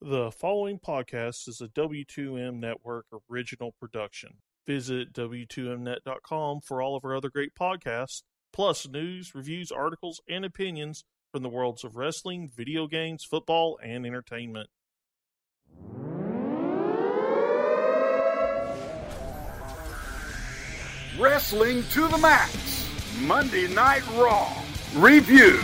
The following podcast is a W2M Network original production. Visit W2Mnet.com for all of our other great podcasts, plus news, reviews, articles, and opinions from the worlds of wrestling, video games, football, and entertainment. Wrestling to the Max, Monday Night Raw. Review.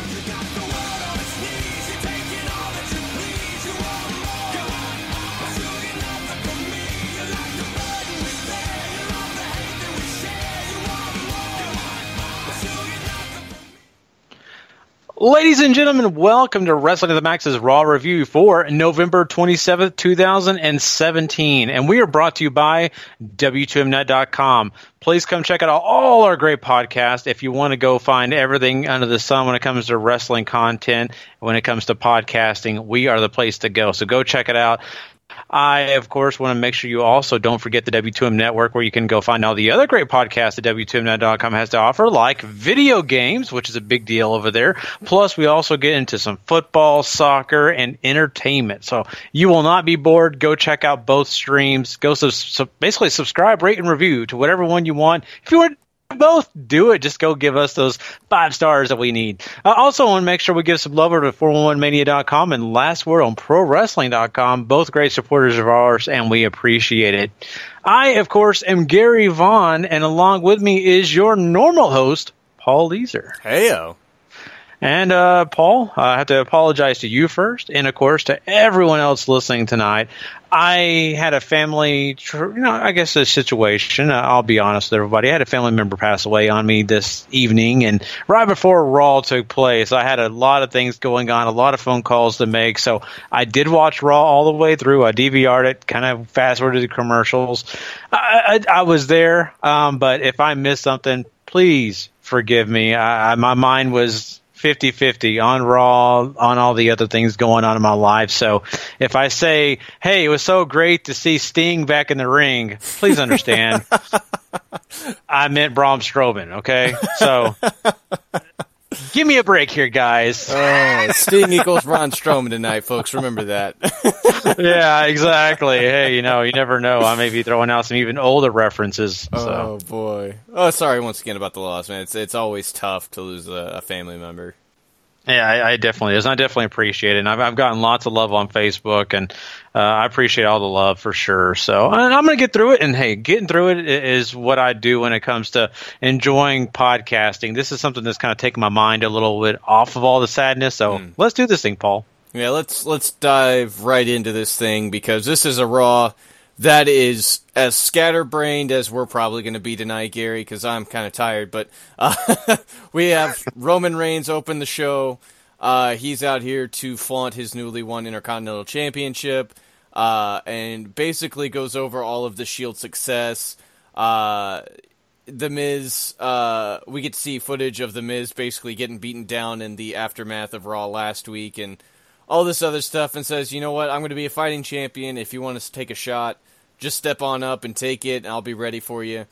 Ladies and gentlemen, welcome to Wrestling to the Max's Raw review for November 27th, 2017. And we are brought to you by W2Mnet.com. Please come check out all our great podcasts if you want to go find everything under the sun when it comes to wrestling content, when it comes to podcasting. We are the place to go. So go check it out. I, of course, want to make sure you also don't forget the W2M Network, where you can go find all the other great podcasts that W2Mnet.com has to offer, like video games, which is a big deal over there. Plus, we also get into some football, soccer, and entertainment. So you will not be bored. Go check out both streams. Go sub- basically subscribe, rate, and review to whatever one you want. If you want both do it. Just go give us those five stars that we need. I uh, also want to make sure we give some love over to 411mania.com and Last Word on ProWrestling.com. Both great supporters of ours, and we appreciate it. I, of course, am Gary Vaughn, and along with me is your normal host, Paul Leeser. Heyo. And uh, Paul, I have to apologize to you first, and of course to everyone else listening tonight. I had a family, you know, I guess a situation. Uh, I'll be honest with everybody. I had a family member pass away on me this evening, and right before Raw took place, I had a lot of things going on, a lot of phone calls to make. So I did watch Raw all the way through. I DVR'd it, kind of fast forwarded the commercials. I, I, I was there, um, but if I missed something, please forgive me. I, my mind was 50 50 on Raw, on all the other things going on in my life. So if I say, hey, it was so great to see Sting back in the ring, please understand. I meant Braun Strowman, okay? So give me a break here, guys. Oh, Sting equals Braun Strowman tonight, folks. Remember that. yeah, exactly. Hey, you know, you never know. I may be throwing out some even older references. So. Oh boy. Oh, sorry once again about the loss, man. It's it's always tough to lose a, a family member. Yeah, I, I, definitely is. I definitely appreciate it. And I've, I've gotten lots of love on Facebook, and uh, I appreciate all the love for sure. So I'm going to get through it. And hey, getting through it is what I do when it comes to enjoying podcasting. This is something that's kind of taken my mind a little bit off of all the sadness. So mm. let's do this thing, Paul. Yeah, let's let's dive right into this thing because this is a raw that is as scatterbrained as we're probably going to be tonight, Gary, because I'm kind of tired. But uh, we have Roman Reigns open the show. Uh, he's out here to flaunt his newly won Intercontinental Championship uh, and basically goes over all of the Shield success. Uh, the Miz, uh, we get to see footage of The Miz basically getting beaten down in the aftermath of Raw last week and all this other stuff and says, you know what, I'm going to be a fighting champion. If you want to take a shot, just step on up and take it, and I'll be ready for you.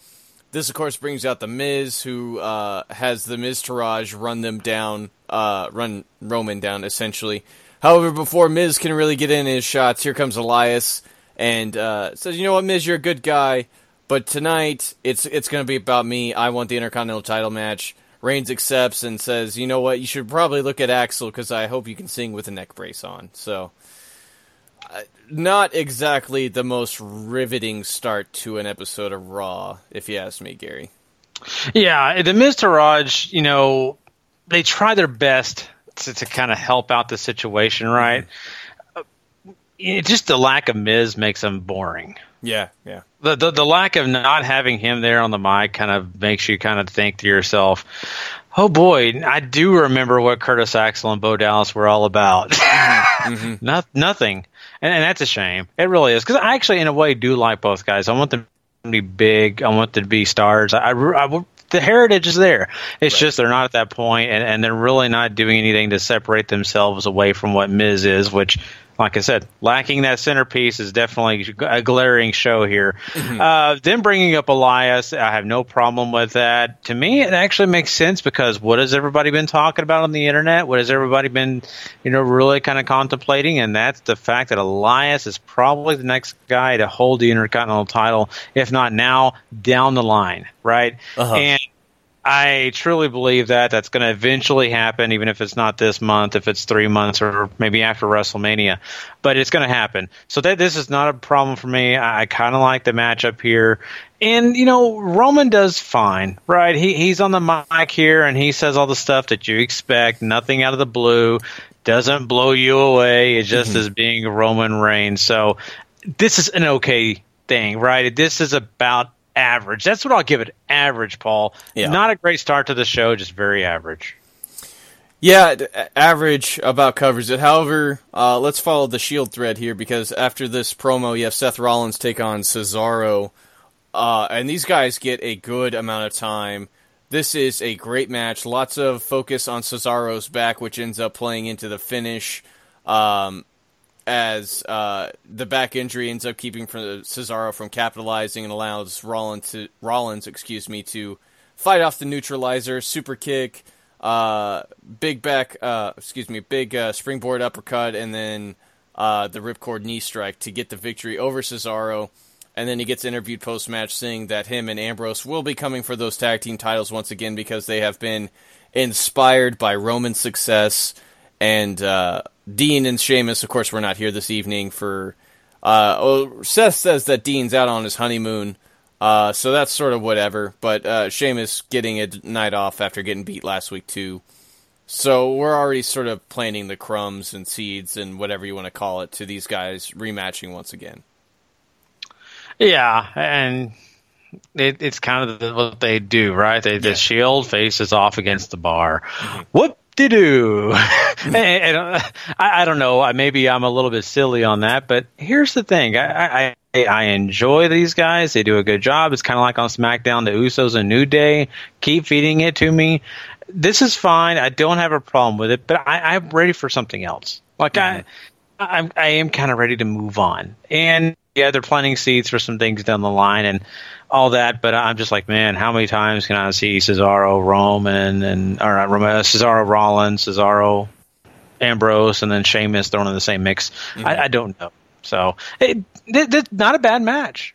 This, of course, brings out the Miz, who uh, has the Miztourage run them down, uh, run Roman down essentially. However, before Miz can really get in his shots, here comes Elias and uh, says, "You know what, Miz, you're a good guy, but tonight it's it's going to be about me. I want the Intercontinental Title match." Reigns accepts and says, "You know what? You should probably look at Axel because I hope you can sing with a neck brace on." So, uh, not exactly the most riveting start to an episode of Raw, if you ask me, Gary. Yeah, the Miztourage, you know, they try their best to, to kind of help out the situation, right? Mm-hmm. It, just the lack of Miz makes them boring. Yeah, yeah. The, the the lack of not having him there on the mic kind of makes you kind of think to yourself, "Oh boy, I do remember what Curtis Axel and Bo Dallas were all about." Mm-hmm. mm-hmm. Not, nothing, and, and, that's a shame. It really is because I actually, in a way, do like both guys. I want them to be big. I want them to be stars. I, I, I the heritage is there. It's right. just they're not at that point, and, and they're really not doing anything to separate themselves away from what Miz is, which like I said, lacking that centerpiece is definitely a glaring show here. Mm-hmm. Uh, then bringing up Elias, I have no problem with that. To me, it actually makes sense because what has everybody been talking about on the internet? What has everybody been, you know, really kind of contemplating? And that's the fact that Elias is probably the next guy to hold the Intercontinental title, if not now, down the line, right? Uh-huh. And I truly believe that that's going to eventually happen, even if it's not this month, if it's three months or maybe after WrestleMania. But it's going to happen. So that this is not a problem for me. I, I kind of like the matchup here, and you know Roman does fine, right? He he's on the mic here and he says all the stuff that you expect, nothing out of the blue, doesn't blow you away. It just mm-hmm. is being Roman Reigns. So this is an okay thing, right? This is about average. That's what I'll give it. Average, Paul. Yeah. Not a great start to the show, just very average. Yeah, average about covers it. However, uh, let's follow the Shield thread here because after this promo, you have Seth Rollins take on Cesaro, uh, and these guys get a good amount of time. This is a great match. Lots of focus on Cesaro's back, which ends up playing into the finish. Um, as uh, the back injury ends up keeping from Cesaro from capitalizing and allows Rollins to, Rollins, excuse me, to fight off the neutralizer, super kick, uh, big back, uh, excuse me, big uh, springboard uppercut, and then uh, the ripcord knee strike to get the victory over Cesaro. And then he gets interviewed post match saying that him and Ambrose will be coming for those tag team titles once again because they have been inspired by Roman's success and uh, Dean and Sheamus, of course, we're not here this evening for. Uh, oh, Seth says that Dean's out on his honeymoon, uh, so that's sort of whatever. But uh, Sheamus getting a night off after getting beat last week too. So we're already sort of planting the crumbs and seeds and whatever you want to call it to these guys rematching once again. Yeah, and it, it's kind of what they do, right? They, yeah. The Shield faces off against the bar. Mm-hmm. What to do. and, uh, I, I, don't know. Maybe I'm a little bit silly on that, but here's the thing. I, I, I enjoy these guys. They do a good job. It's kind of like on SmackDown, the Usos and New Day. Keep feeding it to me. This is fine. I don't have a problem with it, but I, I'm ready for something else. Like mm-hmm. I, I'm, I am kind of ready to move on. And yeah, they're planting seeds for some things down the line. And all that, but I'm just like, man, how many times can I see Cesaro, Roman, and or not Roman, uh, Cesaro, Rollins, Cesaro, Ambrose, and then Sheamus thrown in the same mix? Mm-hmm. I, I, don't know. So, it, it, it, not a bad match.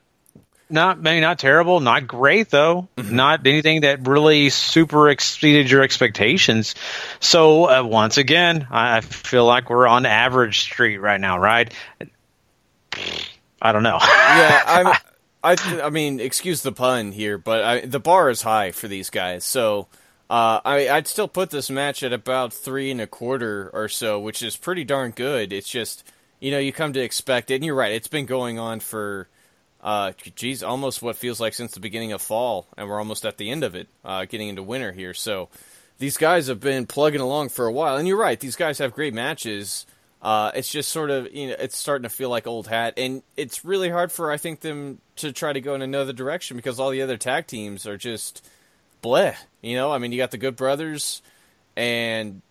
Not maybe not terrible, not great though. Mm-hmm. Not anything that really super exceeded your expectations. So uh, once again, I feel like we're on average street right now, right? I don't know. yeah, I'm. I, I mean, excuse the pun here, but I, the bar is high for these guys. So, uh, I, I'd still put this match at about three and a quarter or so, which is pretty darn good. It's just, you know, you come to expect it, and you're right. It's been going on for, uh, geez, almost what feels like since the beginning of fall, and we're almost at the end of it, uh, getting into winter here. So, these guys have been plugging along for a while, and you're right. These guys have great matches. Uh, it's just sort of you know it's starting to feel like old hat, and it's really hard for I think them to try to go in another direction because all the other tag teams are just bleh. You know, I mean, you got the Good Brothers, and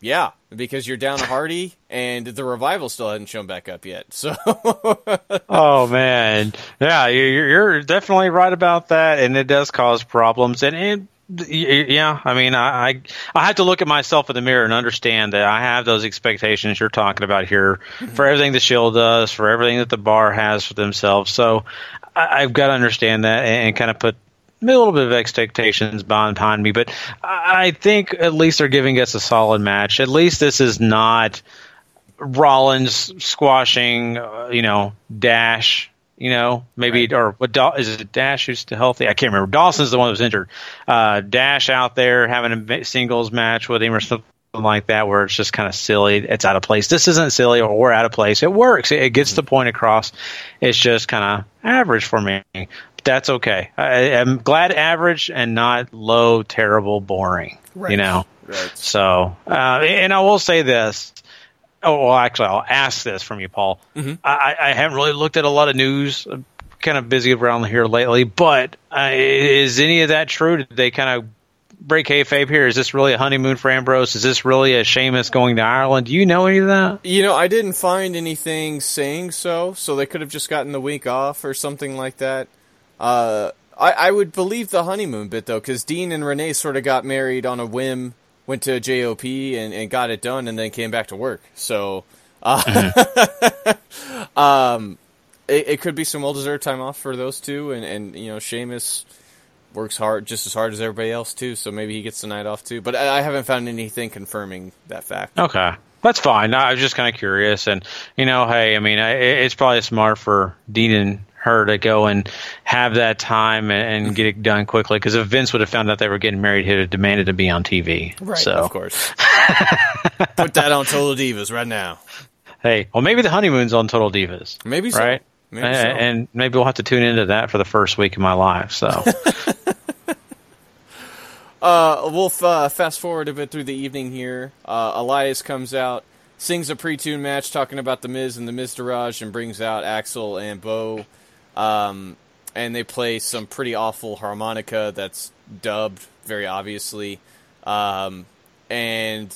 yeah, because you're down to Hardy, and the revival still has not shown back up yet. So, oh man, yeah, you're, you're definitely right about that, and it does cause problems, and it yeah, I mean, I, I, I have to look at myself in the mirror and understand that I have those expectations you're talking about here mm-hmm. for everything the Shield does, for everything that the bar has for themselves. So I, have got to understand that and, and kind of put a little bit of expectations behind me. But I think at least they're giving us a solid match. At least this is not Rollins squashing, uh, you know, Dash you know, maybe right. or what is it? Dash who's still healthy? I can't remember. Dawson's the one that was injured. Uh, Dash out there having a singles match with him or something like that, where it's just kind of silly. It's out of place. This isn't silly or we're out of place. It works. It, it gets mm-hmm. the point across. It's just kind of average for me. But that's okay. I, am glad average and not low, terrible, boring. Right. You know. Right. So, uh, and I will say this Oh, well, actually, I'll ask this from you, Paul. Mm-hmm. I, I, haven't really looked at a lot of news. I'm kind of busy around here lately, but uh, is any of that true? Did they kind of break kayfabe here? Is this really a honeymoon for Ambrose? Is this really a Sheamus going to Ireland? Do you know any of that? You know, I didn't find anything saying so, so they could have just gotten the week off or something like that. Uh, I, I would believe the honeymoon bit though, because Dean and Renee sort of got married on a whim, went to JOP and, and got it done, and then came back to work. So, uh, mm-hmm. um, it, it, could be some well deserved time off for those two, and, and you know, Sheamus works hard just as hard as everybody else too, so maybe he gets the night off too. But I, I haven't found anything confirming that fact. Okay. That's fine. I was just kind of curious, and you know, hey, I mean, it's probably smart for Dean and her to go and have that time and, get it done quickly. Because if Vince would have found out they were getting married, he'd have demanded to be on TV. Right, so. of course. Put that on Total Divas right now. Hey, well, maybe the honeymoon's on Total Divas. Maybe so. Right? Maybe and, so. and maybe we'll have to tune into that for the first week of my life. So. uh, we'll uh, fast forward a bit through the evening here. Uh, Elias comes out, sings a pre-tune match talking about the Miz and the Miztourage, and brings out Axel and Bo. Um, and they play some pretty awful harmonica that's dubbed very obviously. Um, and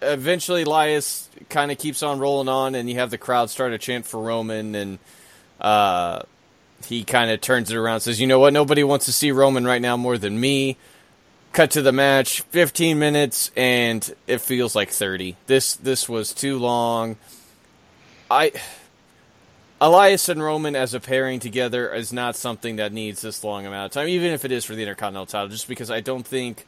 eventually, Elias kind of keeps on rolling on, and you have the crowd start to chant for Roman, and uh, he kind of turns it around, says, "You know what? Nobody wants to see Roman right now more than me." Cut to the match, 15 minutes, and it feels like 30. This this was too long. I Elias and Roman as a pairing together is not something that needs this long amount of time, even if it is for the Intercontinental title, just because I don't think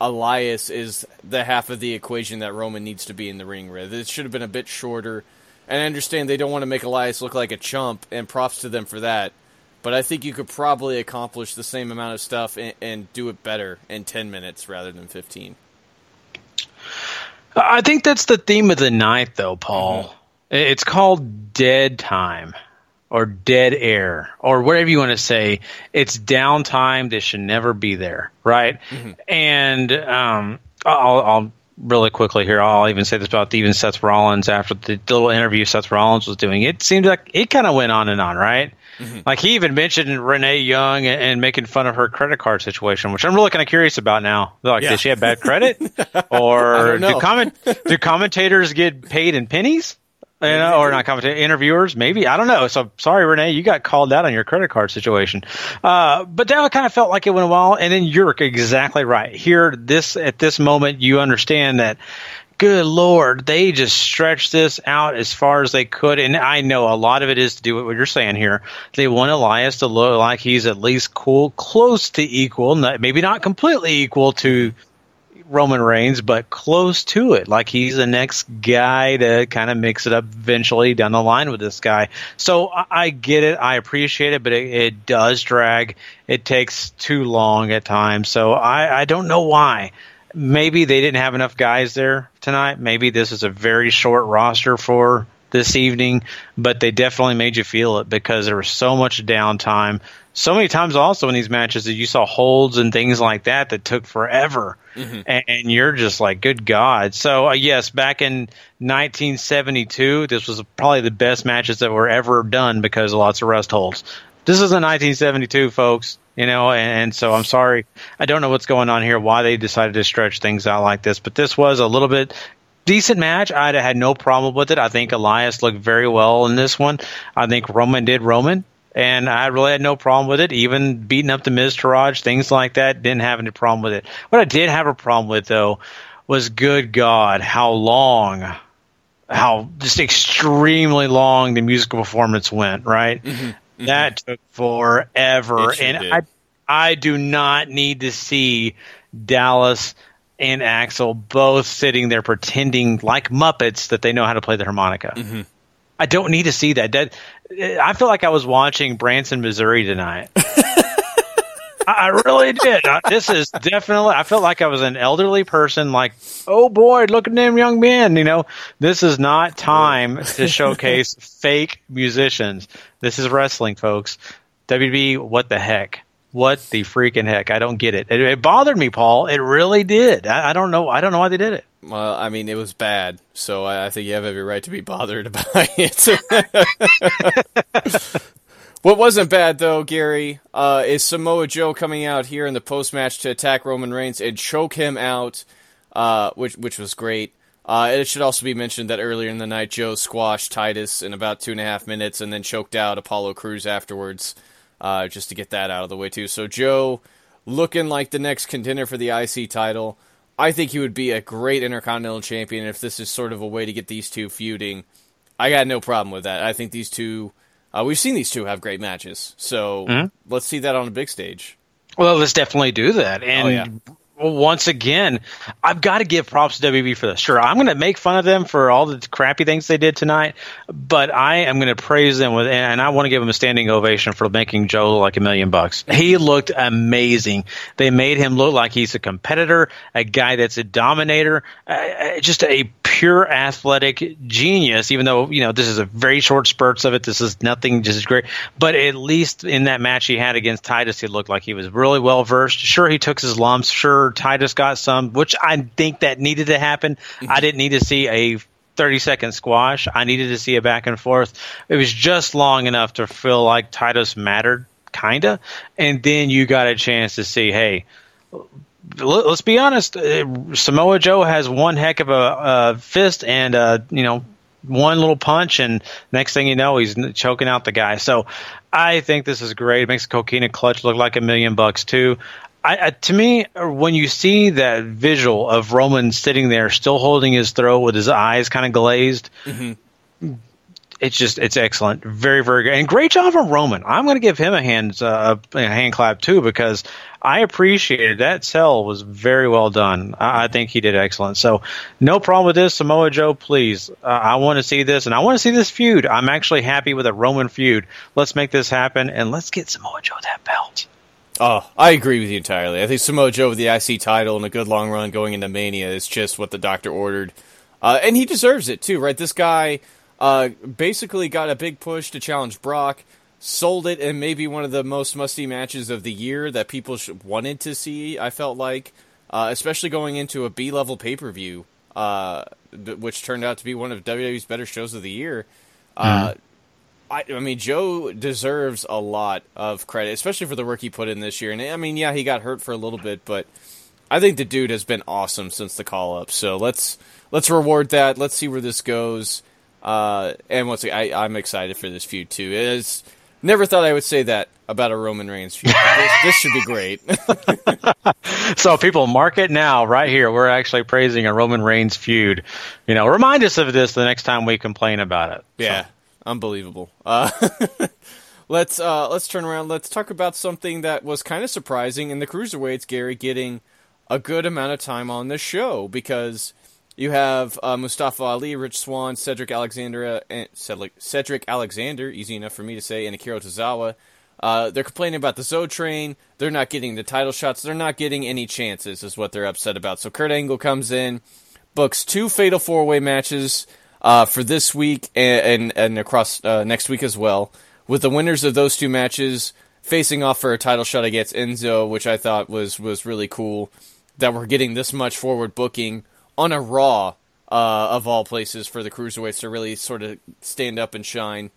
Elias is the half of the equation that Roman needs to be in the ring with. It should have been a bit shorter. And I understand they don't want to make Elias look like a chump, and props to them for that. But I think you could probably accomplish the same amount of stuff and, and do it better in 10 minutes rather than 15. I think that's the theme of the night, though, Paul. Mm-hmm. It's called dead time or dead air or whatever you want to say. It's downtime that should never be there, right? Mm-hmm. And um, I'll, I'll, really quickly here. I'll even say this about even Seth Rollins after the little interview Seth Rollins was doing. It seemed like it kind of went on and on, right? Mm-hmm. Like he even mentioned Renee Young and, and, making fun of her credit card situation, which I'm really kind of curious about now. Like, yeah. did she have bad credit, or do comment do commentators get paid in pennies? You know, or not commentator interviewers, maybe I don't know. So sorry, Renee, you got called out on your credit card situation. Uh, but that kind of felt like it went well. And then you're exactly right. Here, this at this moment, you understand that. Good Lord, they just stretched this out as far as they could, and I know a lot of it is to do with what you're saying here. They want Elias to look like he's at least cool, close to equal, not, maybe not completely equal to Roman Reigns, but close to it. Like he's the next guy to kind of mix it up eventually down the line with this guy. So I, I get it. I appreciate it, but it, it, does drag. It takes too long at times. So I, I don't know why. Maybe they didn't have enough guys there tonight. Maybe this is a very short roster for this evening, but they definitely made you feel it because there was so much downtime. So many times also in these matches that you saw holds and things like that that took forever. Mm-hmm. And, and, you're just like, good God. So, uh, yes, back in 1972, this was probably the best matches that were ever done because of lots of rest holds. This is in 1972, folks. You know, and, and so I'm sorry. I don't know what's going on here, why they decided to stretch things out like this, but this was a little bit decent match. I'd have had no problem with it. I think Elias looked very well in this one. I think Roman did Roman, and I really had no problem with it. Even beating up the Miztourage, things like that, didn't have any problem with it. What I did have a problem with though was, good God, how long, how just extremely long the musical performance went. Right, mm-hmm, mm-hmm. that took forever, sure and did. I I do not need to see Dallas and Axel both sitting there pretending like Muppets that they know how to play the harmonica. Mm-hmm. I don't need to see that. that. I feel like I was watching Branson, Missouri tonight. I really did. This is definitely. I felt like I was an elderly person. Like, oh boy, look at them young men. You know, this is not time to showcase fake musicians. This is wrestling, folks. WB, what the heck? What the freaking heck? I don't get it. It, it bothered me, Paul. It really did. I, I, don't know. I don't know why they did it. Well, I mean, it was bad, so I, think you have every right to be bothered by it. What wasn't bad though, Gary, uh, is Samoa Joe coming out here in the post match to attack Roman Reigns and choke him out, uh, which which was great. Uh, it should also be mentioned that earlier in the night, Joe squashed Titus in about two and a half minutes and then choked out Apollo Crews afterwards, uh, just to get that out of the way too. So Joe, looking like the next contender for the IC title. I think he would be a great Intercontinental Champion if this is sort of a way to get these two feuding. I got no problem with that. I think these two, uh, we've seen these two have great matches, so mm-hmm. let's see that on a big stage. Well, let's definitely do that. And oh, yeah once again, I've got to give props to WB for this. Sure, I'm going to make fun of them for all the crappy things they did tonight, but I am going to praise them with, and I want to give them a standing ovation for making Joe look like a million bucks. He looked amazing. They made him look like he's a competitor, a guy that's a dominator, uh, just a pure athletic genius. Even though you know this is a very short spurts of it, this is nothing just great. But at least in that match he had against Titus, he looked like he was really well versed. Sure, he took his lumps. Sure Titus got some, which I think that needed to happen. Mm-hmm. I didn't need to see a 30 second squash. I needed to see a back and forth. It was just long enough to feel like Titus mattered, kind of. And then you got a chance to see, hey, let's be honest. Uh, Samoa Joe has one heck of a, a fist and, uh, you know, one little punch, and next thing you know, he's choking out the guy. So I think this is great. It makes Coquina Clutch look like a million bucks too. I, I, to me, when you see that visual of Roman sitting there, still holding his throat with his eyes kind of glazed, mm-hmm. It's just it's excellent, very very good, and great job from Roman. I'm going to give him a hand uh, a hand clap too because I appreciated that sell was very well done. I, I, think he did excellent. So no problem with this, Samoa Joe. Please, uh, I want to see this, and I want to see this feud. I'm actually happy with a Roman feud. Let's make this happen, and let's get Samoa Joe that belt. Oh, I agree with you entirely. I think Samoa Joe with the IC title and a good long run going into Mania is just what the doctor ordered. Uh, and he deserves it too, right? This guy uh, basically got a big push to challenge Brock, sold it and maybe one of the most musty matches of the year that people wanted to see, I felt like, uh, especially going into a B level pay per view, uh, which turned out to be one of WWE's better shows of the year. Uh, mm-hmm. I, I, mean, Joe deserves a lot of credit, especially for the work he put in this year. And I mean, yeah, he got hurt for a little bit, but I think the dude has been awesome since the call up. So let's let's reward that. Let's see where this goes. Uh, and once again, I, am excited for this feud too. It's never thought I would say that about a Roman Reigns feud. this, this should be great. so people mark it now, right here. We're actually praising a Roman Reigns feud. You know, remind us of this the next time we complain about it. Yeah. So unbelievable. Uh, let's uh, let's turn around. Let's talk about something that was kind of surprising in the cruiserweights. Gary getting a good amount of time on the show because you have uh, Mustafa Ali, Rich Swann, Cedric Alexander, and Cedric, Alexander, easy enough for me to say, and Akira Tozawa. Uh, they're complaining about the Zo train. They're not getting the title shots. They're not getting any chances, is what they're upset about. So Kurt Angle comes in, books two fatal four way matches uh, for this week and and, and across uh, next week as well. With the winners of those two matches facing off for a title shot against Enzo, which I thought was was really cool. That we're getting this much forward booking on a Raw uh, of all places for the cruiserweights to really sort of stand up and shine.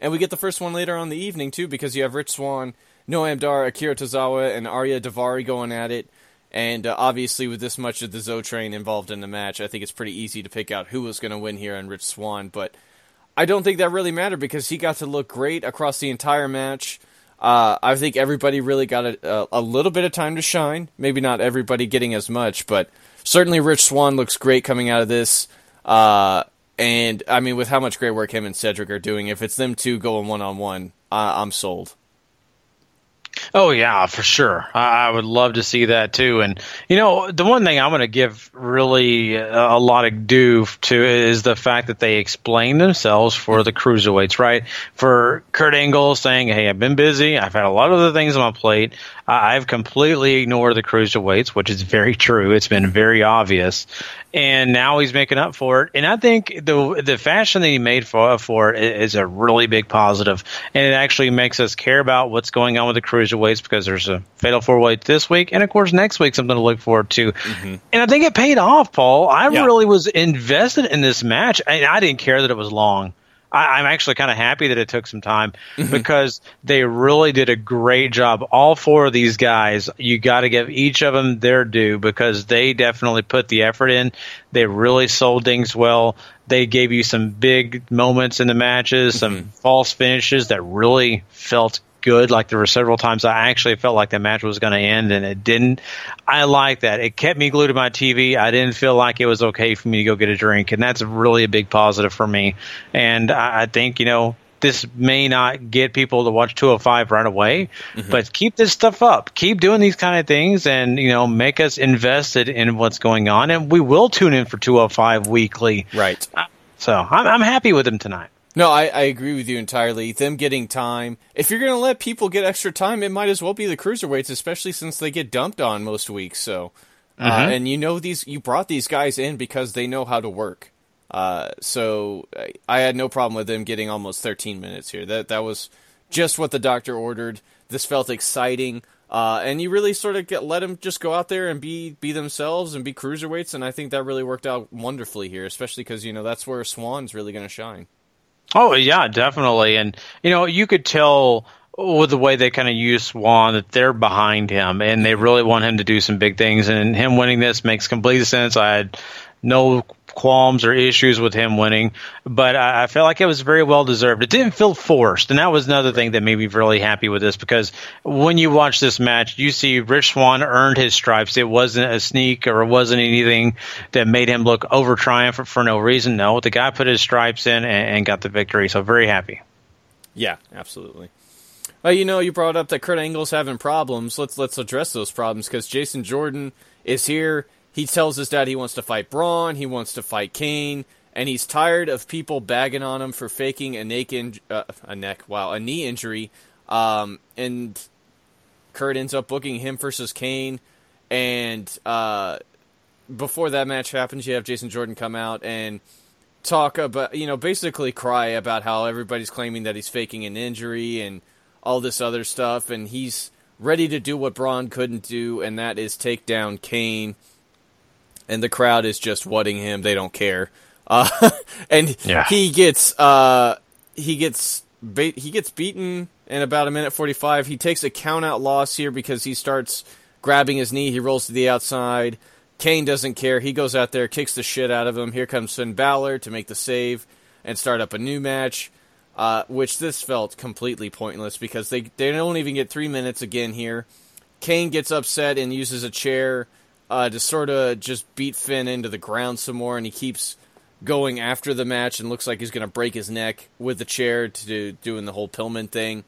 And we get the first one later on the evening too, because you have Rich Swann, Noam Dar, Akira Tozawa, and Ariya Daivari going at it. And uh, obviously, with this much of the Zo train involved in the match, I think it's pretty easy to pick out who was going to win here on Rich Swann. But I don't think that really mattered because he got to look great across the entire match. Uh, I think everybody really got a, a, little bit of time to shine. Maybe not everybody getting as much, but certainly Rich Swann looks great coming out of this. Uh, and I mean, with how much great work him and Cedric are doing, if it's them two going one on one, I'm sold. Oh yeah, for sure. I, would love to see that too. And you know, the one thing I'm going to give really a, lot of due to is the fact that they explain themselves for the cruiserweights. Right? For Kurt Angle saying, "Hey, I've been busy. I've had a lot of other things on my plate. I've completely ignored the cruiserweights," which is very true. It's been very obvious and now he's making up for it. And I think the the fashion that he made for for it is a really big positive, and it actually makes us care about what's going on with the cruiserweights because there's a fatal four way this week, and of course next week something to look forward to. Mm-hmm. And I think it paid off, Paul. I yeah. really was invested in this match, and I didn't care that it was long. I, am actually kind of happy that it took some time mm-hmm. because they really did a great job. All four of these guys, you got to give each of them their due because they definitely put the effort in. They really sold things well. They gave you some big moments in the matches, some mm-hmm. false finishes that really felt good. Like there were several times I actually felt like the match was going to end and it didn't. I like that. It kept me glued to my TV. I didn't feel like it was okay for me to go get a drink, and that's really a big positive for me. And I, I think you know this may not get people to watch 205 right away, mm-hmm. but keep this stuff up. Keep doing these kind of things and, you know, make us invested in what's going on. And we will tune in for 205 weekly. Right. So I'm, I'm happy with them tonight. No, I, I agree with you entirely. Them getting time. If you're going to let people get extra time, it might as well be the cruiserweights, especially since they get dumped on most weeks. So, uh, uh, and you know these, you brought these guys in because they know how to work. Uh, so I, I had no problem with them getting almost 13 minutes here. That that was just what the doctor ordered. This felt exciting. Uh, and you really sort of get let them just go out there and be be themselves and be cruiserweights, and I think that really worked out wonderfully here, especially because you know that's where Swann's really going to shine. Oh yeah, definitely. And you know, you could tell with the way they kind of use Swann that they're behind him and they really want him to do some big things. And him winning this makes complete sense. I had no qualms or issues with him winning, but I, I felt like it was very well deserved. It didn't feel forced, and that was another thing that made me really happy with this because when you watch this match, you see Rich Swann earned his stripes. It wasn't a sneak or it wasn't anything that made him look over triumphant for no reason. No, the guy put his stripes in and, and got the victory. So very happy. Yeah, absolutely. Well, you know, you brought up that Kurt Angle's having problems. Let's let's address those problems because Jason Jordan is here he tells his dad he wants to fight Braun, he wants to fight Kane, and he's tired of people bagging on him for faking a neck, in, uh, a neck, wow, a knee injury. Um, and Kurt ends up booking him versus Kane, and uh, before that match happens, you have Jason Jordan come out and talk about, you know, basically cry about how everybody's claiming that he's faking an injury and all this other stuff, and he's ready to do what Braun couldn't do, and that is take down Kane and the crowd is just whatting him. They don't care. Uh, and yeah. he gets uh, he gets he gets beaten in about a minute 45. He takes a count out loss here because he starts grabbing his knee. He rolls to the outside. Kane doesn't care. He goes out there, kicks the shit out of him. Here comes Finn Balor to make the save and start up a new match. Uh, which this felt completely pointless because they they don't even get three minutes again here. Kane gets upset and uses a chair uh, to sort of just beat Finn into the ground some more, and he keeps going after the match and looks like he's going to break his neck with the chair to do, doing the whole Pillman thing.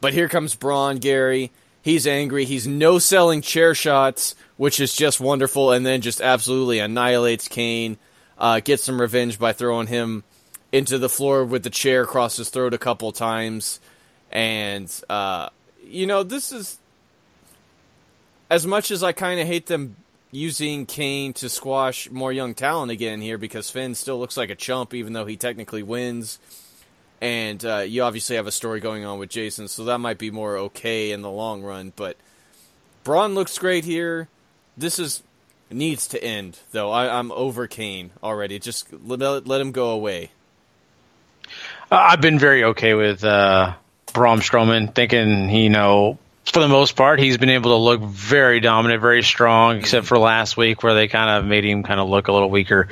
But here comes Braun, Gary. He's angry. He's no selling chair shots, which is just wonderful, and then just absolutely annihilates Kane. Uh, gets some revenge by throwing him into the floor with the chair across his throat a couple times. And, uh, you know, this is. As much as I kind of hate them using Kane to squash more young talent again here because Finn still looks like a chump, even though he technically wins. And uh, you obviously have a story going on with Jason, so that might be more okay in the long run. But Braun looks great here. This is needs to end, though. I, am over Kane already. Just let, let him go away. Uh, I've been very okay with uh, Braun Strowman, thinking you know for the most part, he's been able to look very dominant, very strong, except for last week where they kind of made him kind of look a little weaker.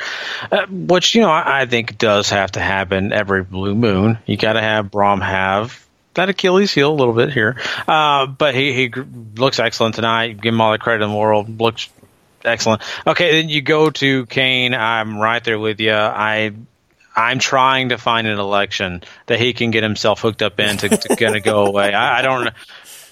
Uh, which you know I, I, think does have to happen every blue moon. You got to have Braun have that Achilles heel a little bit here, uh, but he he looks excellent tonight. Give him all the credit in the world. Looks excellent. Okay, then you go to Kane. I'm right there with you. I I'm trying to find an election that he can get himself hooked up in to, to kind of go away. I, I, don't.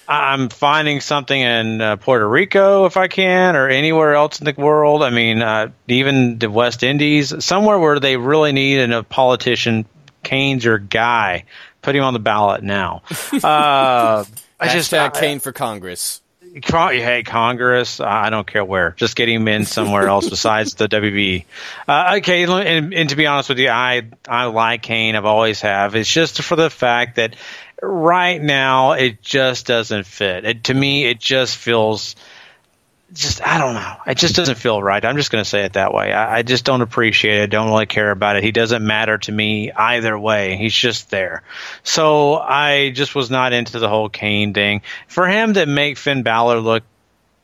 I'm finding something in uh, Puerto Rico if I can, or anywhere else in the world. I mean, uh, even the West Indies, somewhere where they really need a politician. Kane's your guy. Put him on the ballot now. Uh, I just uh, Kane for Congress. Hey, Congress, I don't care where. Just get him in somewhere else besides the WB. Uh, okay, and, and, to be honest with you, I I like Kane. I've always have. It's just for the fact that right now it just doesn't fit. It, to me, it just feels just I don't know. It just doesn't feel right. I'm just going to say it that way. I, I, just don't appreciate it. Don't really care about it. He doesn't matter to me either way. He's just there. So I just was not into the whole Kane thing. For him to make Finn Balor look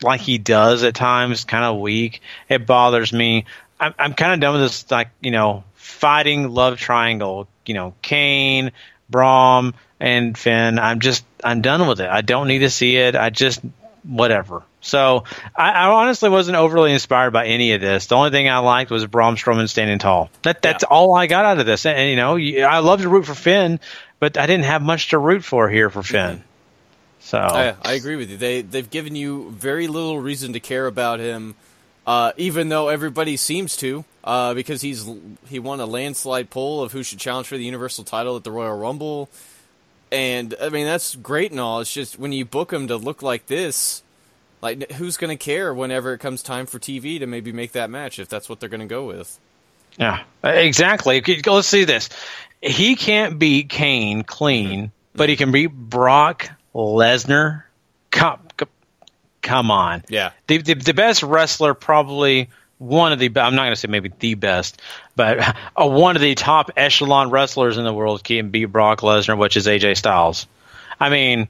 like he does at times, kind of weak, it bothers me. I'm, I'm kind of done with this, like you know, fighting love triangle. You know, Kane, Braun, and Finn. I'm just I'm done with it. I don't need to see it. I just whatever. So I, I, honestly wasn't overly inspired by any of this. The only thing I liked was Braun Strowman standing tall. That that's yeah. all I got out of this. And, and, you know, I love to root for Finn, but I didn't have much to root for here for Finn. Mm-hmm. So I, I agree with you. They they've given you very little reason to care about him, uh, even though everybody seems to. Uh, because he's he won a landslide poll of who should challenge for the Universal title at the Royal Rumble, and I mean that's great and all. It's just when you book him to look like this, like, who's going to care whenever it comes time for TV to maybe make that match if that's what they're going to go with? Yeah, exactly. Let's see this. He can't beat Kane clean, but he can beat Brock Lesnar. Come, on. Yeah. The, the, the best wrestler, probably one of the. I'm not going to say maybe the best, but uh, one of the top echelon wrestlers in the world can beat Brock Lesnar, which is AJ Styles. I mean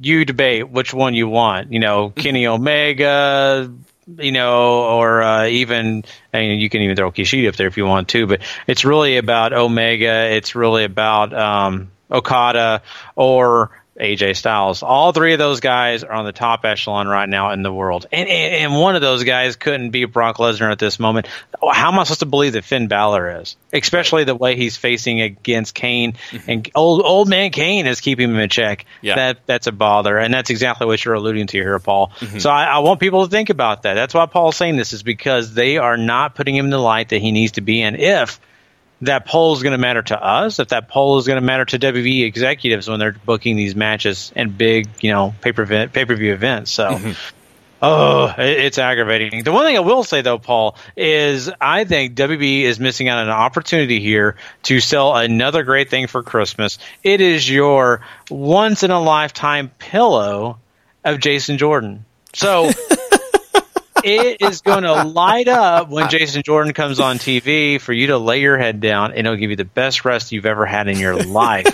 you debate which one you want. You know, Kenny Omega, you know, or uh, even I mean, you can even throw Kushida up there if you want to. But it's really about Omega. It's really about um, Okada or AJ Styles. All three of those guys are on the top echelon right now in the world, and and, one of those guys couldn't beat Brock Lesnar at this moment. How am I supposed to believe that Finn Balor is, especially the way he's facing against Kane mm-hmm. and old old man Kane is keeping him in check. Yeah. That that's a bother, and that's exactly what you're alluding to here, Paul. Mm-hmm. So I, I want people to think about that. That's why Paul's saying this is because they are not putting him in the light that he needs to be in. If that poll is going to matter to us, if that poll is going to matter to WWE executives when they're booking these matches and big, you know, pay per view events. So, mm-hmm. oh, it's aggravating. The one thing I will say though, Paul, is I think WWE is missing out on an opportunity here to sell another great thing for Christmas. It is your once in a lifetime pillow of Jason Jordan. So. it is going to light up when Jason Jordan comes on TV for you to lay your head down, and it'll give you the best rest you've ever had in your life.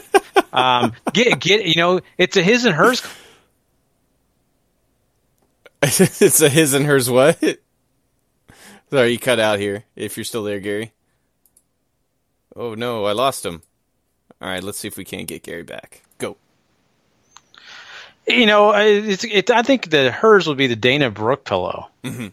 Um, get get you know, it's a his and hers. it's a his and hers what? Sorry, you cut out here. If you're still there, Gary. Oh no, I lost him. All right, let's see if we can't get Gary back. Go. You know, it's, it, I think the hers would be the Dana Brooke pillow. Mm-hmm.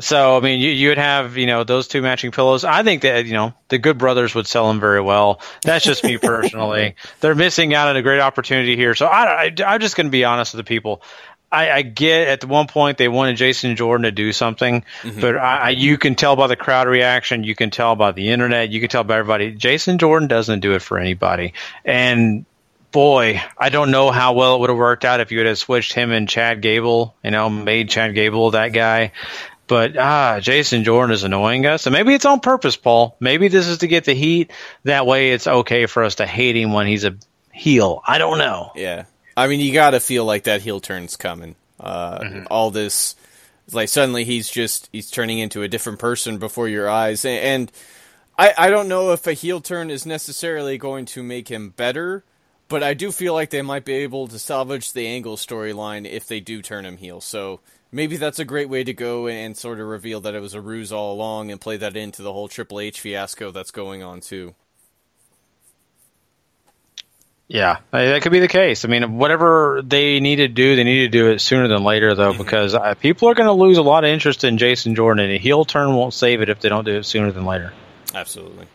So I mean, you you would have you know those two matching pillows. I think that you know the Good Brothers would sell them very well. That's just me personally. They're missing out on a great opportunity here. So I, I I'm just going to be honest with the people. I, I, get at the one point they wanted Jason Jordan to do something, mm-hmm. but I, you can tell by the crowd reaction, you can tell by the internet, you can tell by everybody. Jason Jordan doesn't do it for anybody, and boy, I don't know how well it would have worked out if you would have switched him and Chad Gable, you know, made Chad Gable that guy. But ah, Jason Jordan is annoying us, and maybe it's on purpose, Paul. Maybe this is to get the heat. That way, it's okay for us to hate him when he's a heel. I don't know. Yeah, I mean, you got to feel like that heel turn's coming. Uh, mm-hmm. All this, like suddenly he's just he's turning into a different person before your eyes, and, and I I don't know if a heel turn is necessarily going to make him better but I do feel like they might be able to salvage the Angle storyline if they do turn him heel. So maybe that's a great way to go and sort of reveal that it was a ruse all along and play that into the whole Triple H fiasco that's going on too. Yeah, that could be the case. I mean, whatever they need to do, they need to do it sooner than later, though, mm-hmm. because uh, people are going to lose a lot of interest in Jason Jordan, and a heel turn won't save it if they don't do it sooner than later. Absolutely.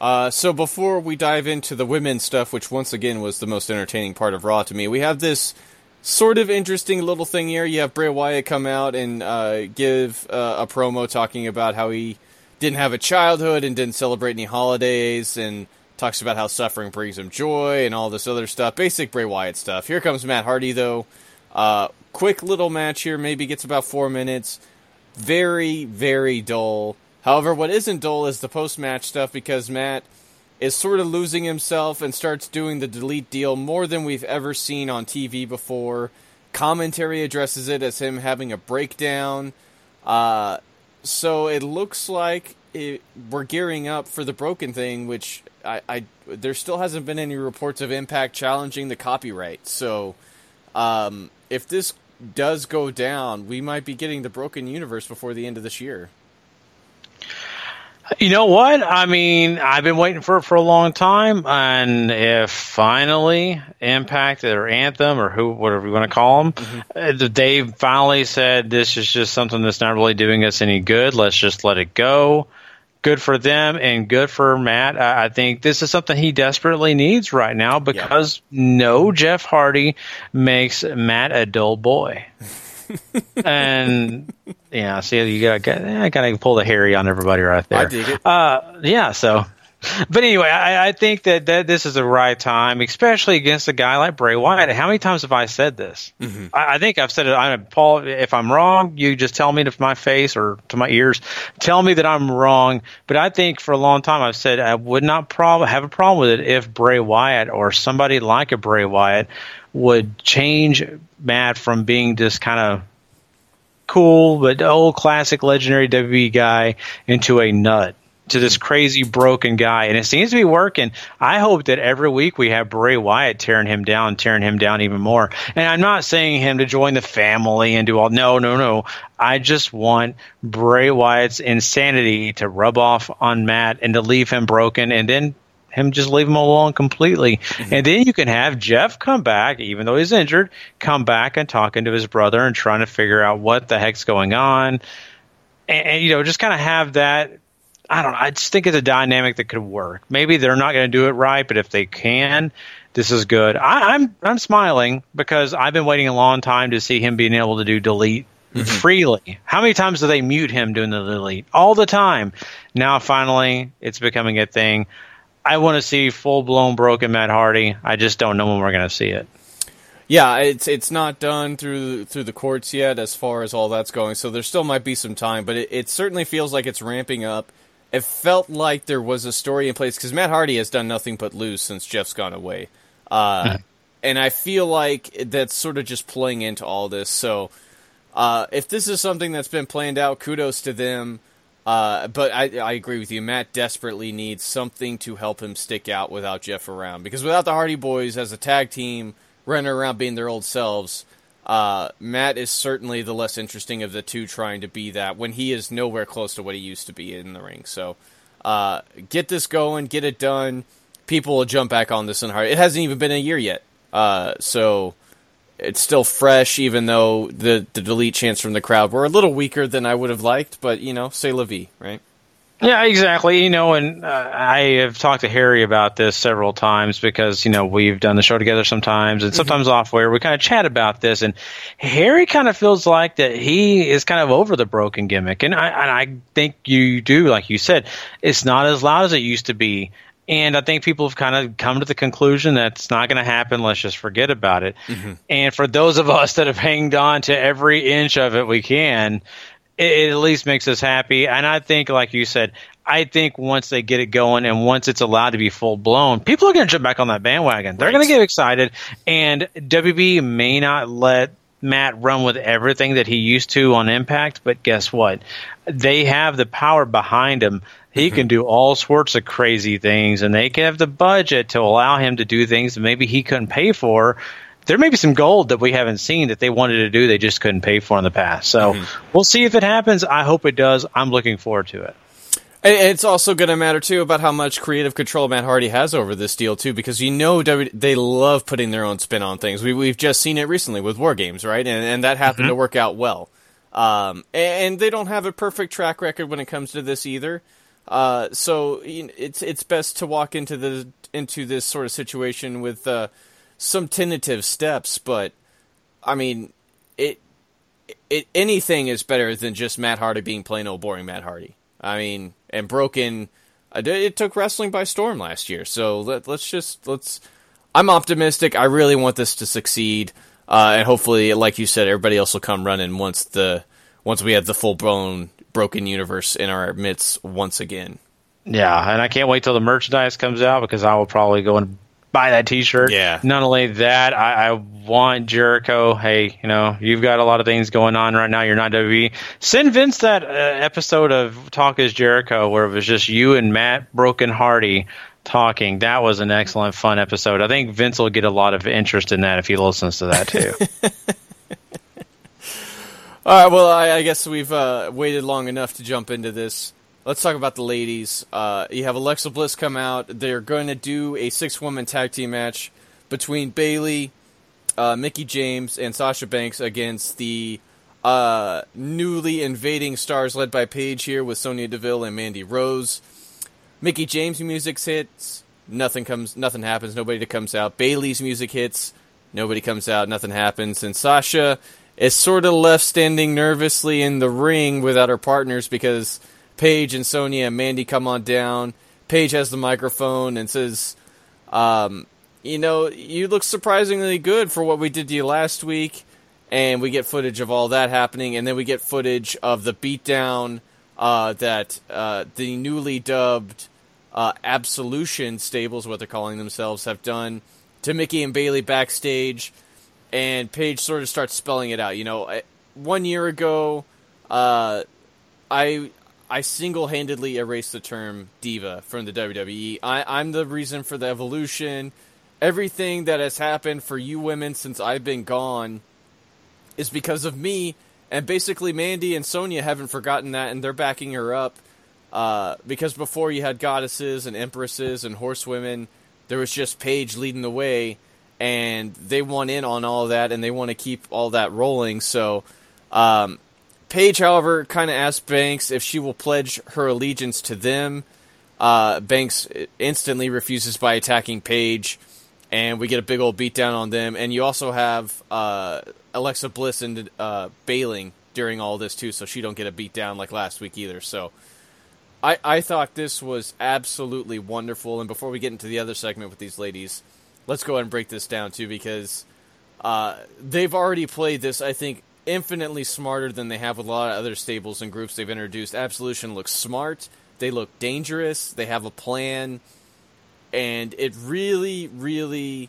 Uh, so before we dive into the women's stuff, which once again was the most entertaining part of Raw to me, we have this sort of interesting little thing here. You have Bray Wyatt come out and uh, give uh, a promo talking about how he didn't have a childhood and didn't celebrate any holidays, and talks about how suffering brings him joy and all this other stuff. Basic Bray Wyatt stuff. Here comes Matt Hardy though. Uh, quick little match here, maybe gets about four minutes. Very, very dull. However, what isn't dull is the post match stuff because Matt is sort of losing himself and starts doing the delete deal more than we've ever seen on TV before. commentary addresses it as him having a breakdown. Uh, so it looks like it, we're gearing up for the broken thing, which I, I, there still hasn't been any reports of Impact challenging the copyright. So um, if this does go down, we might be getting the broken universe before the end of this year. You know what? I mean, I've been waiting for it for a long time, and if finally Impact or Anthem or who, whatever you want to call them, mm-hmm. they finally said this is just something that's not really doing us any good. Let's just let it go. Good for them and good for Matt. I, I think this is something he desperately needs right now because yeah. no Jeff Hardy makes Matt a dull boy. and yeah, see, you got I gotta pull the Harry on everybody right there. I dig it. Uh, yeah, so. But anyway, I, I think that, that this is the right time, especially against a guy like Bray Wyatt. How many times have I said this? Mm-hmm. I, I, think I've said it. I, Paul, if I'm wrong, you just tell me to my face or to my ears. Tell me that I'm wrong. But I think for a long time I've said I would not prob- have a problem with it if Bray Wyatt or somebody like a Bray Wyatt would change Matt from being this kind of cool but old classic legendary WWE guy into a nut to this crazy broken guy, and it seems to be working. I hope that every week we have Bray Wyatt tearing him down, tearing him down even more. And I'm not saying him to join the family and do all. No, no, no. I just want Bray Wyatt's insanity to rub off on Matt and to leave him broken, and then him just leave him alone completely. Mm-hmm. And then you can have Jeff come back, even though he's injured, come back and talking to his brother and trying to figure out what the heck's going on. And, and you know, just kind of have that. I don't know. I just think it's a dynamic that could work. Maybe they're not going to do it right, but if they can, this is good. I, I'm I'm smiling because I've been waiting a long time to see him being able to do delete Mm-hmm. freely. How many times do they mute him doing the delete? All the time. Now finally it's becoming a thing. I want to see full blown broken Matt Hardy. I just don't know when we're going to see it. Yeah, it's it's not done through through the courts yet, as far as all that's going. So there still might be some time, but it, it certainly feels like it's ramping up. It felt like there was a story in place because Matt Hardy has done nothing but lose since Jeff's gone away, uh, mm-hmm. and I feel like that's sort of just playing into all this. So uh, if this is something that's been planned out, kudos to them. Uh, but I, I agree with you. Matt desperately needs something to help him stick out without Jeff around. Because without the Hardy Boys as a tag team running around being their old selves, uh, Matt is certainly the less interesting of the two trying to be that when he is nowhere close to what he used to be in the ring. So uh, get this going, get it done. People will jump back on this in heart. It hasn't even been a year yet. Uh, so it's still fresh, even though the the delete chants from the crowd were a little weaker than I would have liked. But you know, say la vie, right? Yeah, exactly. You know, and uh, I have talked to Harry about this several times because you know we've done the show together sometimes, and mm-hmm. sometimes mm-hmm. off where we kind of chat about this. And Harry kind of feels like that he is kind of over the broken gimmick, and I and I think you do, like you said, it's not as loud as it used to be. And I think people have kind of come to the conclusion that it's not going to happen. Let's just forget about it. Mm-hmm. And for those of us that have hanged on to every inch of it we can, it, it, at least makes us happy. And I think, like you said, I think once they get it going and once it's allowed to be full blown, people are going to jump back on that bandwagon. They're right. going to get excited. And WB may not let Matt run with everything that he used to on Impact, but guess what? They have the power behind him he mm-hmm. can do all sorts of crazy things, and they can have the budget to allow him to do things that maybe he couldn't pay for. There may be some gold that we haven't seen that they wanted to do, they just couldn't pay for in the past. So mm-hmm. we'll see if it happens. I hope it does. I'm looking forward to it. It's also going to matter too about how much creative control Matt Hardy has over this deal too, because you know they love putting their own spin on things. We, have just seen it recently with War Games, right? And, and that happened mm-hmm. to work out well. Um, and they don't have a perfect track record when it comes to this either. Uh, so it's it's best to walk into the into this sort of situation with uh, some tentative steps. But I mean, it it anything is better than just Matt Hardy being plain old boring Matt Hardy. I mean, and broken. Uh, it took wrestling by storm last year. So let, let's just let's. I'm optimistic. I really want this to succeed, uh, and hopefully, like you said, everybody else will come running once the once we have the full blown broken universe in our midst once again. Yeah, and I can't wait till the merchandise comes out because I will probably go and buy that T-shirt. Yeah. Not only that, I, I want Jericho. Hey, you know, you've got a lot of things going on right now. You're not WWE. Send Vince that uh, episode of Talk is Jericho where it was just you and Matt Broken Hardy talking. That was an excellent, fun episode. I think Vince will get a lot of interest in that if he listens to that too. All right, well, I, I guess we've uh, waited long enough to jump into this. Let's talk about the ladies. Uh, you have Alexa Bliss come out. They're going to do a six-woman tag team match between Bayley, uh, Mickie James, and Sasha Banks against the uh, newly invading stars led by Paige here with Sonya Deville and Mandy Rose. Mickie James' music hits. Nothing comes. Nothing happens. Nobody comes out. Bayley's music hits. Nobody comes out. Nothing happens. And Sasha is sort of left standing nervously in the ring without her partners because Paige and Sonya and Mandy come on down. Paige has the microphone and says, um, "You know, you look surprisingly good for what we did to you last week." And we get footage of all that happening, and then we get footage of the beatdown uh, that uh, the newly dubbed uh, Absolution stables, what they're calling themselves, have done to Mickie and Bayley backstage and Paige sort of starts spelling it out. You know, one year ago, uh, I I single handedly erased the term diva from the WWE. I, I'm the reason for the evolution. Everything that has happened for you women since I've been gone is because of me. And basically, Mandy and Sonya haven't forgotten that, and they're backing her up. Uh, because before you had goddesses and empresses and horsewomen, there was just Paige leading the way and they want in on all that and they want to keep all that rolling. So, um, Paige, however, kind of asks Banks if she will pledge her allegiance to them. Uh, Banks instantly refuses by attacking Paige, and we get a big old beatdown on them. And you also have uh, Alexa Bliss and uh, bailing during all this too, so she don't get a beatdown like last week either. So. I, I thought this was absolutely wonderful. And before we get into the other segment with these ladies, let's go ahead and break this down too because uh, they've already played this, I think, infinitely smarter than they have with a lot of other stables and groups they've introduced. Absolution looks smart. They look dangerous. They have a plan. And it really, really,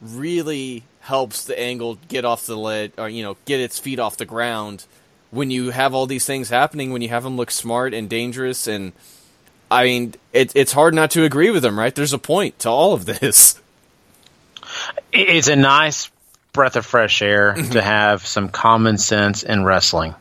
really helps the angle get off the lead, or, you know, get its feet off the ground when you have all these things happening, when you have them look smart and dangerous. And, I mean, it, it's hard not to agree with them, right? There's a point to all of this. It's a nice breath of fresh air Mm-hmm. to have some common sense in wrestling.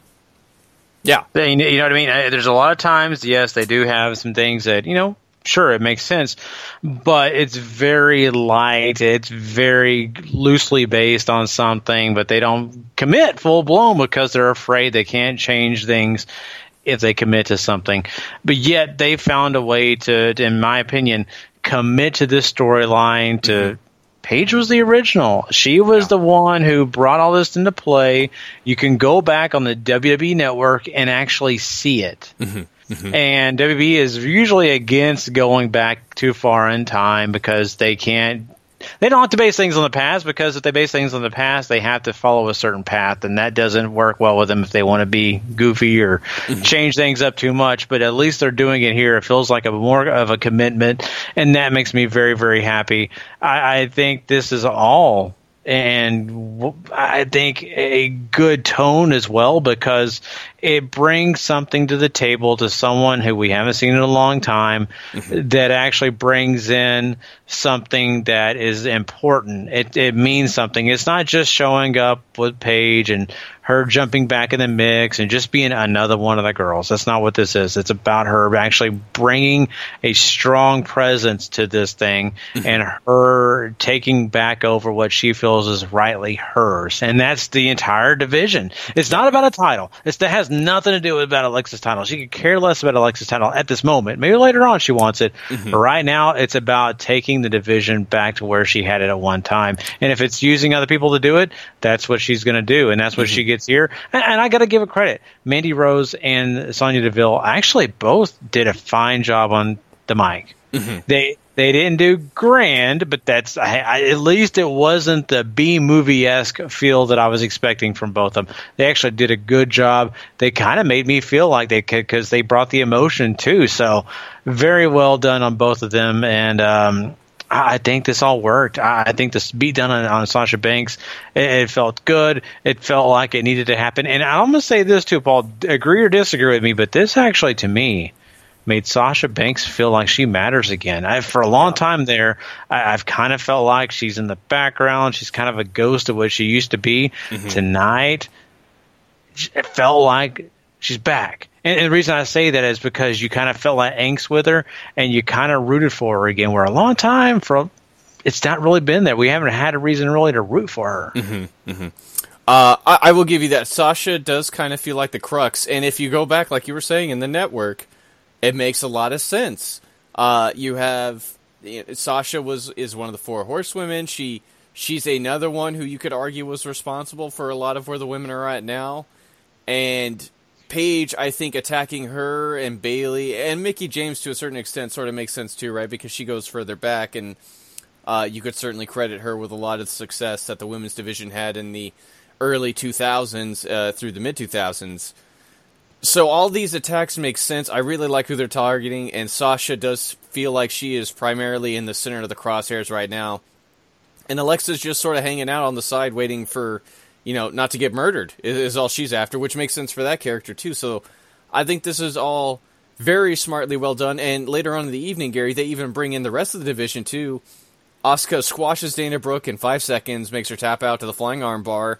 Yeah. They, you know what I mean? There's a lot of times, yes, they do have some things that, you know, sure, it makes sense, but it's very light. It's very loosely based on something, but they don't commit full blown because they're afraid they can't change things if they commit to something. But yet they found a way to, to in my opinion, commit to this storyline to Paige was the original. She was the one who brought all this into play. You can go back on the WWE network and actually see it. Mm-hmm. Mm-hmm. And WWE is usually against going back too far in time because they can't. They don't have to base things on the past because if they base things on the past, they have to follow a certain path, and that doesn't work well with them if they want to be goofy or mm-hmm. change things up too much. But at least they're doing it here. It feels like a more of a commitment, and that makes me very, very happy. I, I think this is all and I think a good tone as well because it brings something to the table to someone who we haven't seen in a long time mm-hmm. that actually brings in something that is important. It it means something. It's not just showing up with Paige and her jumping back in the mix and just being another one of the girls. That's not what this is. It's about her actually bringing a strong presence to this thing mm-hmm. and her taking back over what she feels is rightly hers. And that's the entire division. It's not about a title. It's, that has nothing to do with about Alexa's title. She could care less about Alexa's title at this moment. Maybe later on she wants it. Mm-hmm. But right now it's about taking the division back to where she had it at one time. And if it's using other people to do it, that's what she's going to do. And that's what she mm-hmm. gets here. And, and I got to give it credit. Mandy Rose and Sonya Deville actually both did a fine job on the mic. Mm-hmm. They they didn't do grand, but that's I, I, at least it wasn't the B movie esque feel that I was expecting from both of them. They actually did a good job. They kind of made me feel like they could because they brought the emotion too. So very well done on both of them, and um, I think this all worked. I think this beat done on, on Sasha Banks, it, it, felt good. It felt like it needed to happen. And I'm going to say this too, Paul. Agree or disagree with me, but this actually, to me, made Sasha Banks feel like she matters again. I, for a long time there, I, have kind of felt like she's in the background. She's kind of a ghost of what she used to be. Mm-hmm. Tonight, it felt like she's back. And, and, the reason I say that is because you kind of felt like angst with her, and you kind of rooted for her again. Where a long time for it's not really been there. We haven't had a reason really to root for her. Mm-hmm, mm-hmm. Uh, I, I, will give you that. Sasha does kind of feel like the crux, and if you go back, like you were saying in the network, it makes a lot of sense. Uh, you have Sasha was is one of the four horsewomen. She she's another one who you could argue was responsible for a lot of where the women are at now, and Paige, I think attacking her and Bayley and Mickie James to a certain extent sort of makes sense too, right? Because she goes further back, and uh, you could certainly credit her with a lot of the success that the women's division had in the early 2000s uh, through the mid 2000s. So all these attacks make sense. I really like who they're targeting, and Sasha does feel like she is primarily in the center of the crosshairs right now. And Alexa's just sort of hanging out on the side, waiting for, you know, not to get murdered. Is all she's after, which makes sense for that character too. So I think this is all very smartly well done. And later on in the evening, Gary, they even bring in the rest of the division too. Asuka squashes Dana Brooke in five seconds, makes her tap out to the flying armbar,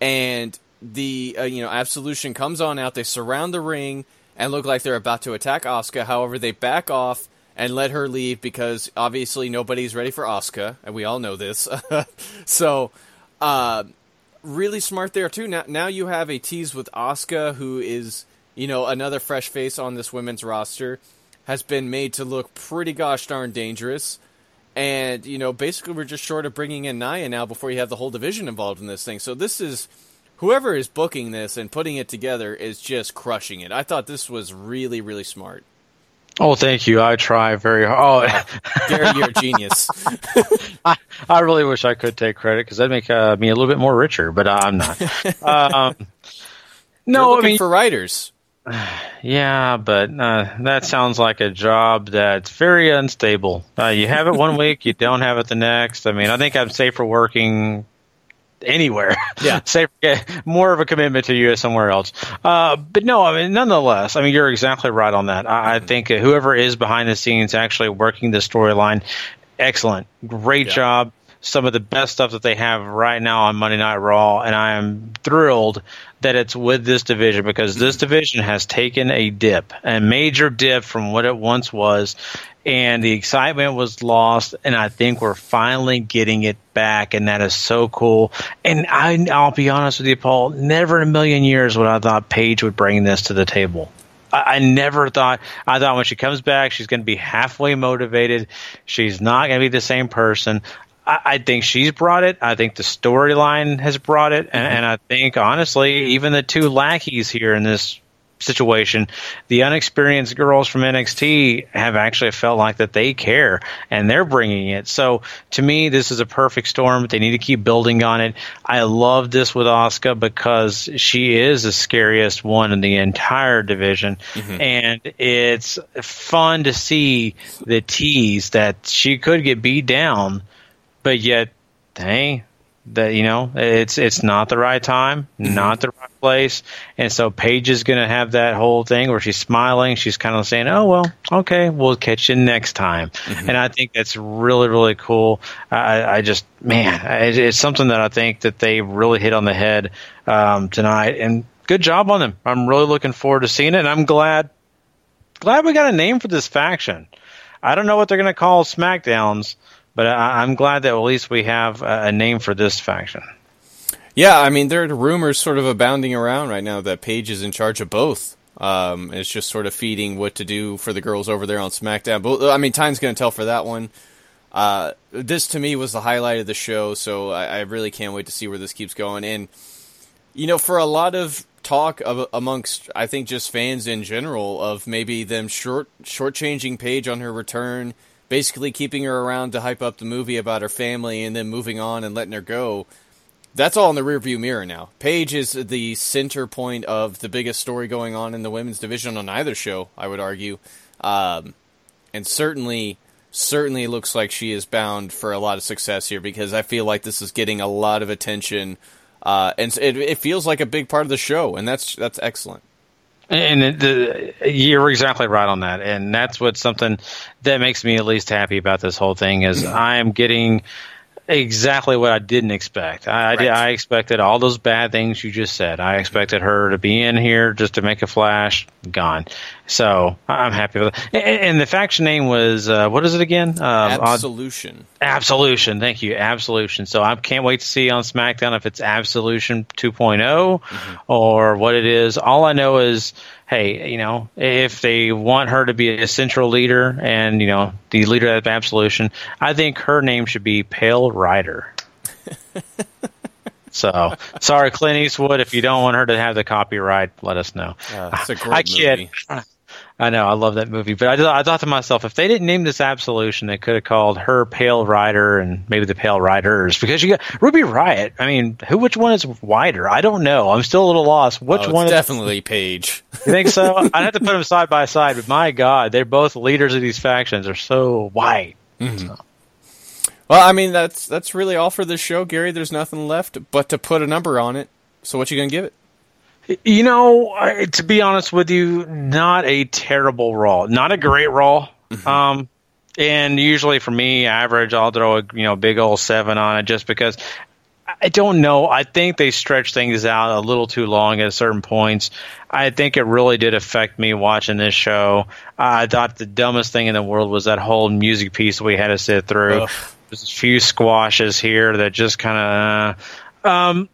and the uh, you know absolution comes on out. They surround the ring and look like they're about to attack Asuka. However, they back off and let her leave because obviously nobody's ready for Asuka, and we all know this. so, uh, really smart there too. Now, now you have a tease with Asuka, who is you know another fresh face on this women's roster, has been made to look pretty gosh darn dangerous. And you know, basically, we're just short of bringing in Nia now before you have the whole division involved in this thing. So this is whoever is booking this and putting it together is just crushing it. I thought this was really, really smart. Oh, thank you. I try very hard. Oh, Gary, you're a genius. I, I really wish I could take credit because that'd make uh, me a little bit more richer, but I'm not. um, no, I mean for writers. Yeah, but uh, that sounds like a job that's very unstable. Uh, you have it one week, you don't have it the next. I mean, I think I'm safer working anywhere. Yeah. Say more of a commitment to you somewhere else. Uh, but no, I mean, nonetheless, I mean, you're exactly right on that. I, I think whoever is behind the scenes actually working the storyline, excellent, great yeah. job. Some of the best stuff that they have right now on Monday Night Raw, and I am thrilled that it's with this division because this division has taken a dip, a major dip from what it once was, and the excitement was lost and i think we're finally getting it back and that is so cool and I, i'll be honest with you paul never in a million years would i thought paige would bring this to the table I, I never thought. I thought when she comes back, she's going to be halfway motivated. She's not going to be the same person. I, I think she's brought it. I think the storyline has brought it, and, and I think honestly, even the two lackeys here in this situation, the unexperienced girls from NXT have actually felt like that they care and they're bringing it. So to me, this is a perfect storm. They need to keep building on it. I love this with Asuka because she is the scariest one in the entire division, mm-hmm. and it's fun to see the tease that she could get beat down, but yet, hey, that you know it's it's not the right time, mm-hmm. not the right place, and so Paige is going to have that whole thing where she's smiling, she's kind of saying, "Oh well, okay, we'll catch you next time," mm-hmm. and I think that's really really cool. I, I just man, it's something that I think that they really hit on the head um, tonight, and good job on them. I'm really looking forward to seeing it, and I'm glad glad we got a name for this faction. I don't know what they're going to call SmackDowns but I, am glad that at least we have a, a name for this faction. Yeah, I mean, there are rumors sort of abounding around right now that Paige is in charge of both. Um, it's just sort of feeding what to do for the girls over there on SmackDown. But I mean, time's going to tell for that one. Uh, this to me was the highlight of the show, so I, I, really can't wait to see where this keeps going. And you know, for a lot of talk of, amongst, I think, just fans in general of maybe them short shortchanging Paige on her return basically keeping her around to hype up the movie about her family and then moving on and letting her go. That's all in the rearview mirror now. Paige is the center point of the biggest story going on in the women's division on either show, I would argue. Um, and certainly certainly looks like she is bound for a lot of success here because I feel like this is getting a lot of attention, uh, and it, it feels like a big part of the show, and that's that's excellent. And the, you're exactly right on that, and that's what something that makes me at least happy about this whole thing is I am getting exactly what I didn't expect. I, right. I, I expected all those bad things you just said. I expected her to be in here just to make a flash, gone. So I'm happy with it. And, and the faction name was uh, what is it again? Um, Absolution. Absolution. Thank you, Absolution. So I can't wait to see on SmackDown if it's Absolution 2 mm-hmm. or what it is. All I know is hey, you know, if they want her to be a central leader and, you know, the leader of Absolution, I think her name should be Pale Rider. so, sorry, Clint Eastwood, if you don't want her to have the copyright, let us know. Uh, it's a great I kid. I know, I love that movie, but I, I thought to myself, if they didn't name this Absolution, they could have called her Pale Rider and maybe the Pale Riders because you got Ruby Riott. I mean, who which one is wider? I don't know. I'm still a little lost. Which oh, one? Is, definitely Paige. You think so? I'd have to put them side by side, but my God, they're both leaders of these factions. They're so white. Mm-hmm. So. Well, I mean, that's that's really all for this show, Gary. There's nothing left but to put a number on it. So, what you gonna give it? You know, to be honest with you, not a terrible Raw, not a great Raw. Mm-hmm. Um, and usually for me, average, I'll throw a you know big old seven on it just because I don't know. I think they stretched things out a little too long at certain points. I think it really did affect me watching this show. I thought the dumbest thing in the world was that whole music piece we had to sit through. Ugh. There's a few squashes here that just kind of. Uh, um,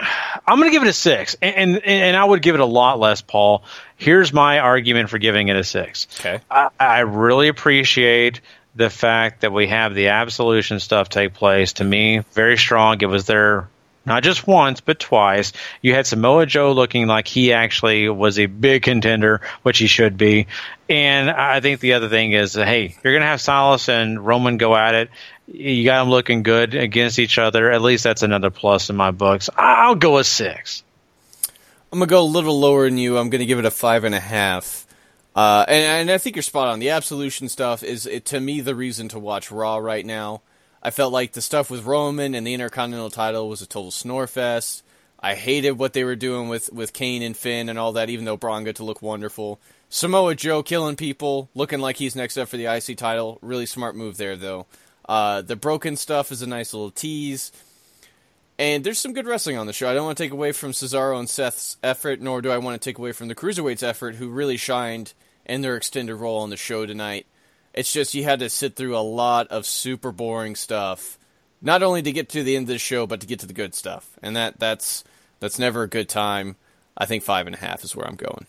I'm going to give it a six, and, and, and I would give it a lot less, Paul. Here's my argument for giving it a six. Okay, I, I really appreciate the fact that we have the absolution stuff take place. To me, very strong. It was there not just once but twice. You had Samoa Joe looking like he actually was a big contender, which he should be. And I think the other thing is, hey, you're going to have Elias and Roman go at it. You got them looking good against each other. At least that's another plus in my books. I'll go a six. I'm gonna go a little lower than you. I'm gonna give it a five and a half. Uh, and, and, I think you're spot on. The absolution stuff is, it, to me, the reason to watch Raw right now. I felt like the stuff with Roman and the Intercontinental title was a total snore fest. I hated what they were doing with, with Kane and Finn and all that, even though Braun got to look wonderful. Samoa Joe killing people, looking like he's next up for the IC title. Really smart move there, though. Uh, the broken stuff is a nice little tease. And there's some good wrestling on the show. I don't want to take away from Cesaro and Seth's effort, nor do I want to take away from the Cruiserweights' effort, who really shined in their extended role on the show tonight. It's just you had to sit through a lot of super boring stuff, not only to get to the end of the show, but to get to the good stuff. And that that's that's never a good time. I think five and a half is where I'm going.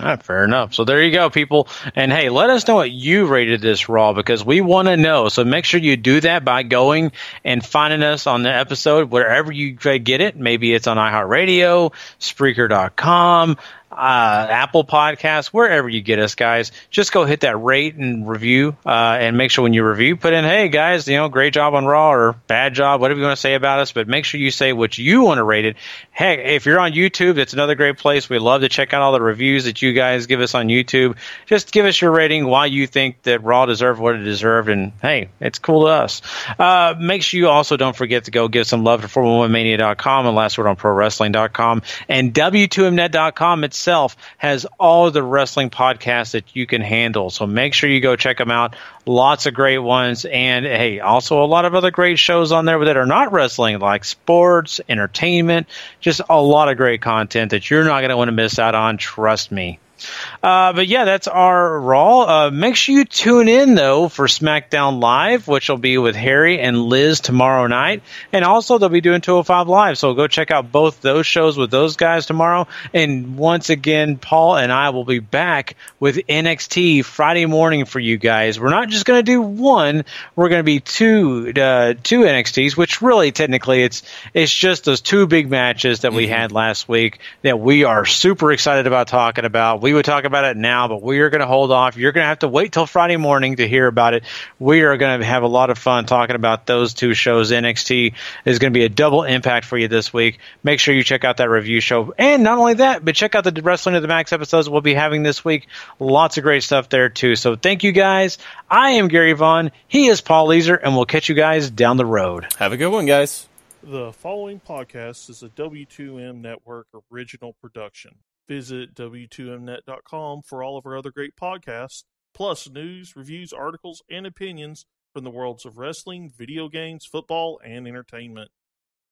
Right, fair enough. So there you go, people. And hey, let us know what you rated this Raw because we want to know. So make sure you do that by going and finding us on the episode wherever you get it. Maybe it's on iHeartRadio, Spreaker.com, uh, Apple Podcasts, wherever you get us, guys. Just go hit that rate and review, uh, and make sure when you review, put in, "Hey guys, you know, great job on Raw" or "bad job," whatever you want to say about us. But make sure you say what you want to rate it. Hey, if you're on YouTube, that's another great place. We love to check out all the reviews that you guys give us on YouTube. Just give us your rating, why you think that Raw deserved what it deserved, and hey, it's cool to us. Uh, make sure you also don't forget to go give some love to 411mania.com and last word on prowrestling.com and w2mnet.com. It's itself has all the wrestling podcasts that you can handle. So make sure you go check them out. Lots of great ones. And hey, also a lot of other great shows on there that are not wrestling, like sports, entertainment, just a lot of great content that you're not going to want to miss out on. Trust me. Uh, but yeah, that's our Raw. Uh, make sure you tune in though for SmackDown Live, which will be with Harry and Liz tomorrow night, and also they'll be doing 205 Live. So go check out both those shows with those guys tomorrow. And once again, Paul and I will be back with NXT Friday morning for you guys. We're not just going to do one; we're going to be two uh, two NXTs, which really technically it's it's just those two big matches that we mm-hmm. had last week that we are super excited about talking about. We would talk about it now, but we are going to hold off. You're going to have to wait till Friday morning to hear about it. We are going to have a lot of fun talking about those two shows. NXT is going to be a double impact for you this week. Make sure you check out that review show. And not only that, but check out the Wrestling of the Max episodes we'll be having this week. Lots of great stuff there, too. So thank you guys. I am Gary Vaughn. He is Paul Leeser, and we'll catch you guys down the road. Have a good one, guys. The following podcast is a W2M Network original production. Visit W2Mnet.com for all of our other great podcasts, plus news, reviews, articles, and opinions from the worlds of wrestling, video games, football, and entertainment.